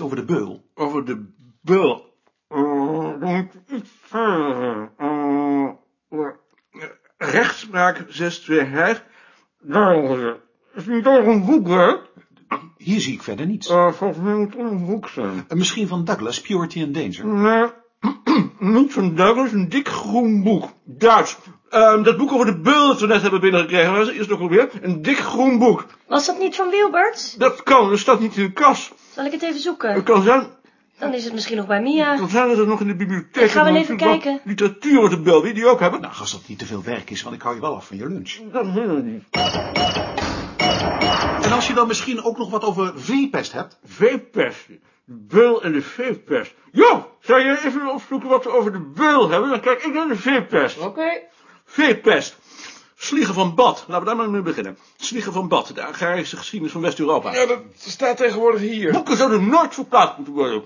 over de beul. Over de beul. Uh, iets verder. Uh, rechtspraak 625. Daar ongeveer. Is niet toch een boek, hè? Hier zie ik verder niets. Uh, volgens mij moet het een boek zijn. Uh, misschien van Douglas, Purity and Danger. Nee, niet van Douglas, een dik groen boek. Duits. Uh, dat boek over de beul dat we net hebben binnengekregen, was is nog alweer een dik groen boek. Was dat niet van Wilbert? Dat kan, dat staat niet in de kas. Zal ik het even zoeken? Het kan zijn, Dan is het misschien nog bij Mia. kan zijn dat het nog in de bibliotheek Gaan we is, even kijken? Literatuur over de beul, die die ook hebben. Nou, als dat niet te veel werk is, want ik hou je wel af van je lunch. dat wil ik niet. En als je dan misschien ook nog wat over veepest hebt? Veepest. De beul en de veepest. Jo, zou je even opzoeken wat we over de beul hebben? Dan kijk ik naar de veepest. Oké. Veepest. Sliegen van Bad. Laten we daar maar mee beginnen. Sliegen van Bad, de agrarische geschiedenis van West-Europa. Ja, dat staat tegenwoordig hier. Boeken zouden nooit verplaatst moeten worden.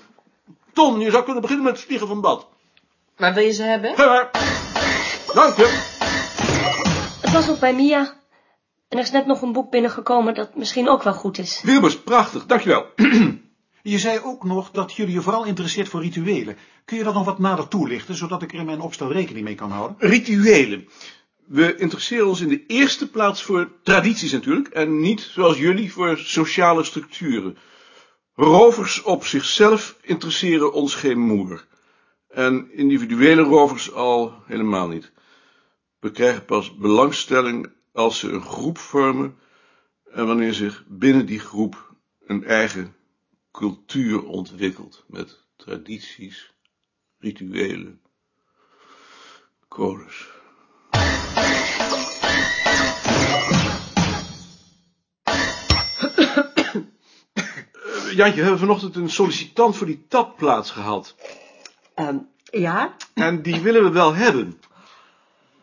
Tom, je zou kunnen beginnen met Sliegen van Bad. Waar wil je ze hebben? Ga maar. Dank je. Het was nog bij Mia. En er is net nog een boek binnengekomen dat misschien ook wel goed is. Wilbers, prachtig. Dankjewel. Je zei ook nog dat jullie je vooral interesseert voor rituelen. Kun je dat nog wat nader toelichten, zodat ik er in mijn opstel rekening mee kan houden? Rituelen. We interesseren ons in de eerste plaats voor tradities natuurlijk. En niet, zoals jullie, voor sociale structuren. Rovers op zichzelf interesseren ons geen moer. En individuele rovers al helemaal niet. We krijgen pas belangstelling als ze een groep vormen en wanneer zich binnen die groep een eigen cultuur ontwikkelt met tradities, rituelen, codes. Eh, Jantje, we hebben vanochtend een sollicitant voor die tapplaats gehad. Ehm, ja, En die willen we wel hebben.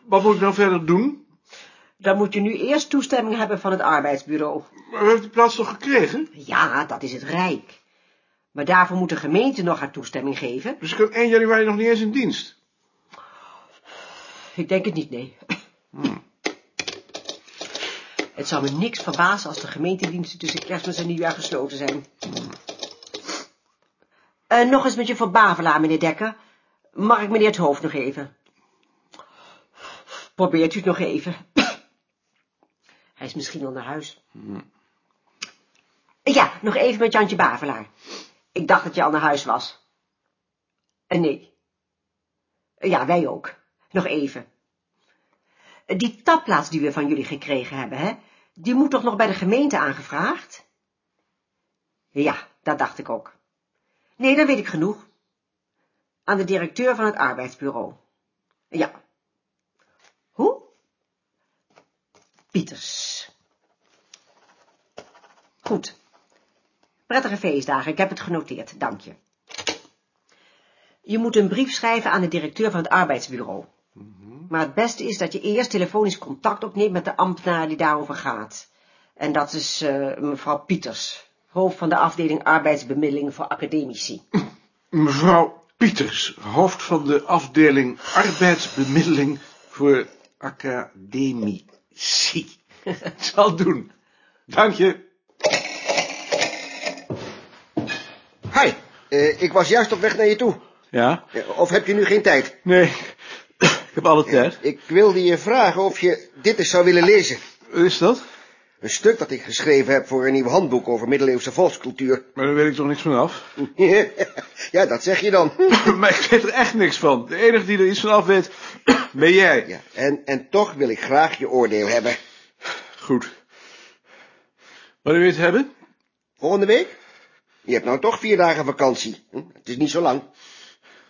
Wat moet ik nou verder doen? dan moet je nu eerst toestemming hebben van het arbeidsbureau. Maar we hebben die plaats toch gekregen? Ja, dat is het Rijk. Maar daarvoor moet de gemeente nog haar toestemming geven. Dus ik kan 1 januari nog niet eens in dienst. Ik denk het niet, nee. Het zou me niks verbazen als de gemeentediensten tussen kerstmis en nieuwjaar gesloten zijn. Eh, nog eens met je voor Bavelaar, meneer Dekker. Mag ik meneer het hoofd nog even? Probeert u het nog even. Hij is misschien al naar huis. Ja, nog even met Jantje Bavelaar. Ik dacht dat je al naar huis was. Nee. Ja, wij ook. Nog even. Die tapplaats die we van jullie gekregen hebben, hè? Die moet toch nog bij de gemeente aangevraagd? Ja, dat dacht ik ook. Nee, dan weet ik genoeg. Aan de directeur van het arbeidsbureau. Ja. Hoe? Pieters. Goed. Prettige feestdagen, ik heb het genoteerd, dank je. Je moet een brief schrijven aan de directeur van het arbeidsbureau. Maar het beste is dat je eerst telefonisch contact opneemt met de ambtenaar die daarover gaat. En dat is eh, mevrouw Pieters, hoofd van de afdeling arbeidsbemiddeling voor academici. Mevrouw Pieters, hoofd van de afdeling arbeidsbemiddeling voor academici. Zal doen. Dank je. Eh, ik was juist op weg naar je toe. Ja? Eh, Of heb je nu geen tijd? Nee, ik heb alle tijd. Ik wilde je vragen of je dit eens zou willen lezen. Wat is dat? Een stuk dat ik geschreven heb voor een nieuw handboek over middeleeuwse volkscultuur. Maar daar weet ik toch niks van af. ja, dat zeg je dan. maar ik weet er echt niks van. De enige die er iets van af weet, ben jij. Ja, en, en toch wil ik graag je oordeel hebben. Goed. Wanneer wil je het hebben? Volgende week? Je hebt nou toch vier dagen vakantie. Hm? Het is niet zo lang.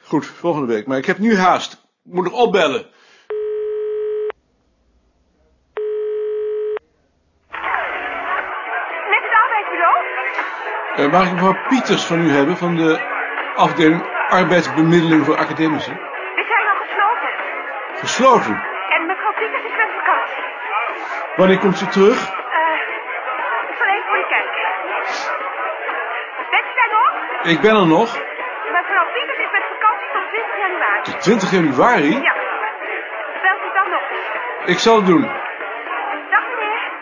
Goed, volgende week. Maar ik heb nu haast. Ik moet nog opbellen. Met het arbeidsbureau? Eh, mag ik mevrouw Pieters van u hebben, van de afdeling arbeidsbemiddeling voor academici? We zijn al gesloten. Gesloten. En mevrouw Pieters is met vakantie. Wanneer komt ze terug? Ik ben er nog. Mevrouw Pieters is met vakantie tot 20 januari. Tot 20 januari? Ja. Belt u dan nog eens. Ik zal het doen. Dag meneer.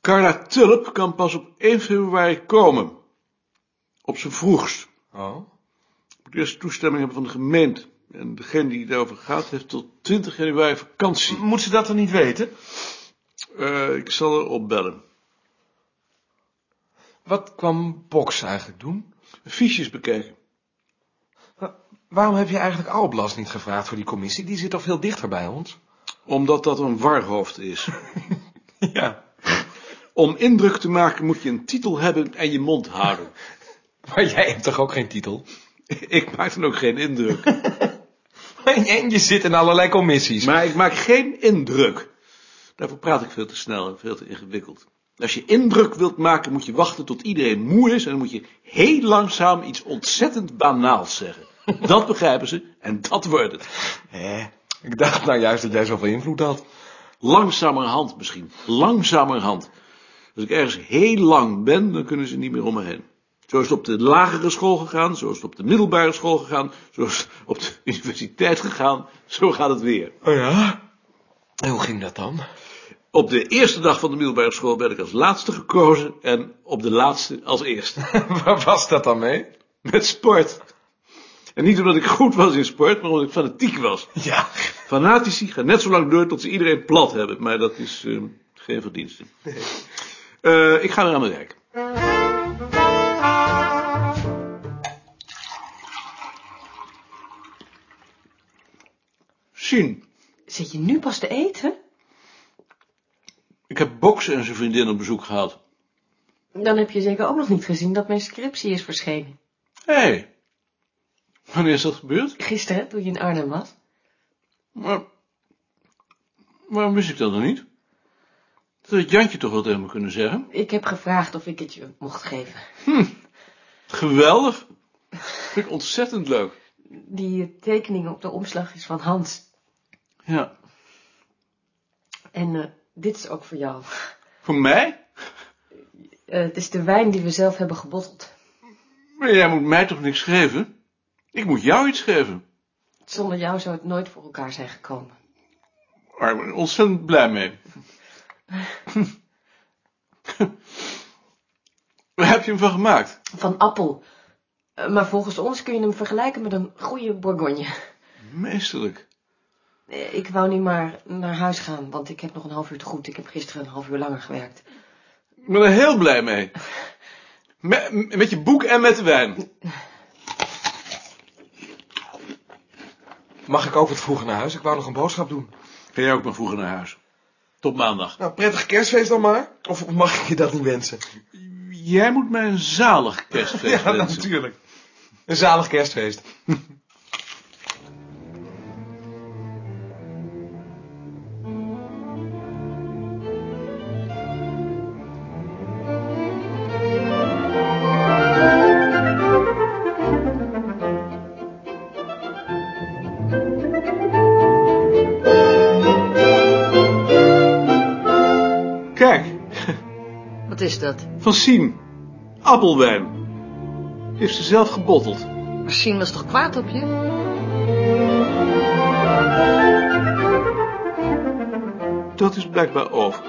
Carla Tulp kan pas op 1 februari komen. Op zijn vroegst. Oh. Ik moet eerst toestemming hebben van de gemeente. En degene die daarover gaat, heeft tot 20 januari vakantie. Moet ze dat dan niet weten? Eh, ik zal erop bellen. Wat kwam Box eigenlijk doen? Fiches bekijken. Waarom heb je eigenlijk Alblas niet gevraagd voor die commissie? Die zit toch veel dichter bij ons? Omdat dat een warhoofd is. Ja. Om indruk te maken moet je een titel hebben en je mond houden. Maar jij hebt toch ook geen titel? Ik maak dan ook geen indruk. En je zit in allerlei commissies. Maar ik maak geen indruk. Daarvoor praat ik veel te snel en veel te ingewikkeld. Als je indruk wilt maken, moet je wachten tot iedereen moe is en dan moet je heel langzaam iets ontzettend banaals zeggen. Dat begrijpen ze en dat wordt het. Hé, ik dacht nou juist dat jij zoveel invloed had. Langzamerhand misschien. Langzamerhand. Als ik ergens heel lang ben, dan kunnen ze niet meer om me heen. Zo is het op de lagere school gegaan, zo is het op de middelbare school gegaan, zo is het op de universiteit gegaan, zo gaat het weer. Oh ja? En hoe ging dat dan? Op de eerste dag van de middelbare school werd ik als laatste gekozen en op de laatste als eerste. Waar was dat dan mee? Met sport. En niet omdat ik goed was in sport, maar omdat ik fanatiek was. Ja. Fanatici gaan net zo lang door tot ze iedereen plat hebben, maar dat is eh, geen verdienste. Eh, ik ga weer aan mijn werk. Zien, Zit je nu pas te eten? Ik heb Boksen en zijn vriendin op bezoek gehad. Dan heb je zeker ook nog niet gezien dat mijn scriptie is verschenen. Hé, hey, wanneer is dat gebeurd? Gisteren, toen je in Arnhem was. Maar, waarom wist ik dat dan niet? Dat had Jantje toch wel tegen me kunnen zeggen? Ik heb gevraagd of ik het je mocht geven. Geweldig. Vind ik ontzettend leuk. Die tekening op de omslag is van Hans. Ja. En eh, dit is ook voor jou. Voor mij? Eh, het is de wijn die we zelf hebben gebotteld. Maar jij moet mij toch niks geven? Ik moet jou iets geven. Zonder jou zou het nooit voor elkaar zijn gekomen. Waar ik ben ontzettend blij mee. Waar heb je hem van gemaakt? Van appel. Eh, maar volgens ons kun je hem vergelijken met een goede bourgogne. Meesterlijk. Eh, Ik wou nu maar naar huis gaan, want ik heb nog een half uur te goed. Ik heb gisteren een half uur langer gewerkt. Ik ben er heel blij mee. Met, met je boek en met de wijn. Mag ik ook wat vroeger naar huis? Ik wou nog een boodschap doen. Ga jij ook maar vroeger naar huis. Tot maandag. Nou, prettig kerstfeest dan maar. Of mag ik je dat niet wensen? Jij moet mij een zalig kerstfeest Ja, wensen. natuurlijk. Een zalig kerstfeest. van Sien. Appelwijn. Heeft ze zelf gebotteld. Machine was toch kwaad op je? Dat is blijkbaar over.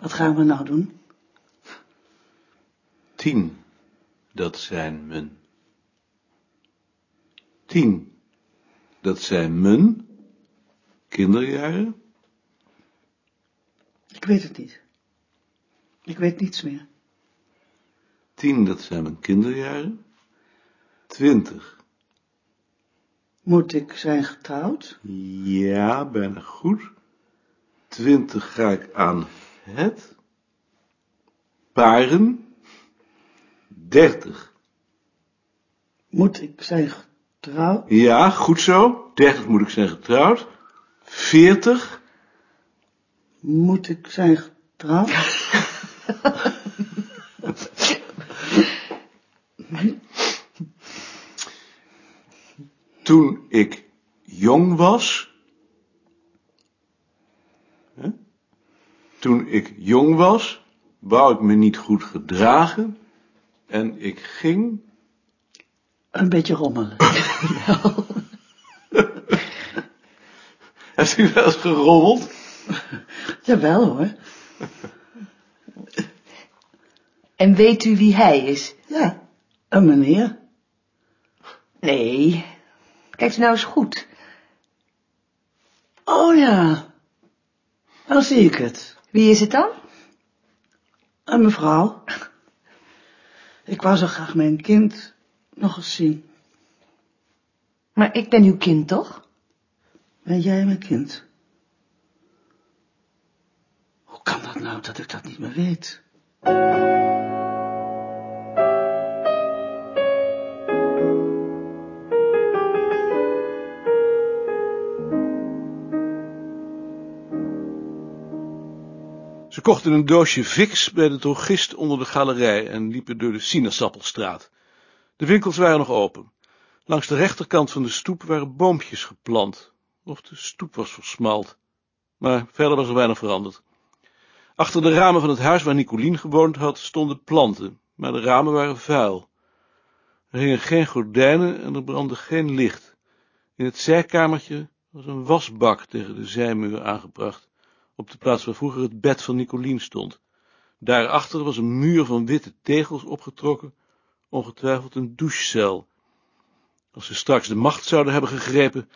Wat gaan we nou doen? Tien. Dat zijn mijn. Tien. Dat zijn mijn. Kinderjaren. Ik weet het niet. Ik weet niets meer. Tien, dat zijn mijn kinderjaren. Twintig. Moet ik zijn getrouwd? Ja, bijna goed. Twintig ga ik aan het. Paren. Dertig. Moet ik zijn getrouwd? Ja, goed zo. Dertig moet ik zijn getrouwd. Veertig. Moet ik zijn getrouwd? Toen ik jong was. Hè? Toen ik jong was, wou ik me niet goed gedragen. En ik ging. Een beetje rommelen. Heeft u wel eens gerommeld? Jawel hoor. En weet u wie hij is? Ja, een meneer. Nee. Kijkt u nou eens goed. Oh ja, dan zie ik het. Wie is het dan? Een mevrouw. Ik wou zo graag mijn kind nog eens zien. Maar ik ben uw kind, toch? Ben jij mijn kind? Hoe kan dat nou dat ik dat niet meer weet? Ze kochten een doosje Vicks bij de drogist onder de galerij en liepen door de Sinaasappelstraat. De winkels waren nog open. Langs de rechterkant van de stoep waren boompjes geplant, of de stoep was versmalt. Maar verder was er weinig veranderd. Achter de ramen van het huis waar Nicolien gewoond had, stonden planten, maar de ramen waren vuil. Er hingen geen gordijnen en er brandde geen licht. In het zijkamertje was een wasbak tegen de zijmuur aangebracht, op de plaats waar vroeger het bed van Nicolien stond. Daarachter was een muur van witte tegels opgetrokken, ongetwijfeld een douchecel. Als ze straks de macht zouden hebben gegrepen,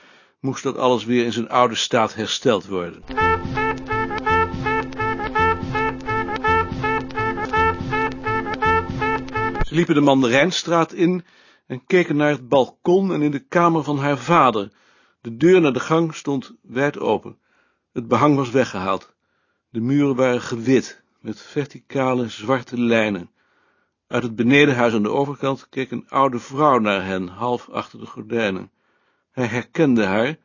moest dat alles weer in zijn oude staat hersteld worden. Ze liepen de Mandarijnstraat in en keken naar het balkon en in de kamer van haar vader. De deur naar de gang stond wijd open. Het behang was weggehaald. De muren waren gewit, met verticale zwarte lijnen. Uit het benedenhuis aan de overkant keek een oude vrouw naar hen, half achter de gordijnen. Hij herkende haar,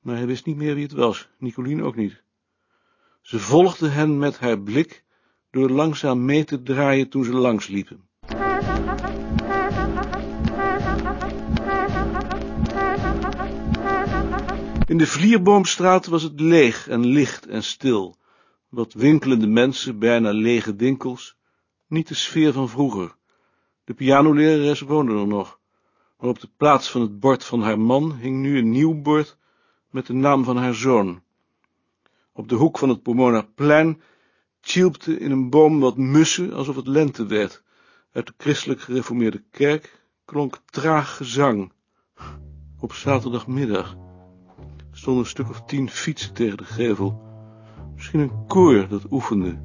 maar hij wist niet meer wie het was, Nicolien ook niet. Ze volgde hen met haar blik, door langzaam mee te draaien toen ze langsliepen. In de Vlierboomstraat was het leeg en licht en stil. Wat winkelende mensen, bijna lege winkels, niet de sfeer van vroeger. De pianolerares woonde er nog, maar op de plaats van het bord van haar man hing nu een nieuw bord met de naam van haar zoon. Op de hoek van het Pomona-plein tjilpte in een boom wat mussen alsof het lente werd. Uit de christelijk gereformeerde kerk klonk traag gezang. Op zaterdagmiddag stonden een stuk of tien fietsen tegen de gevel. Misschien een koor dat oefende.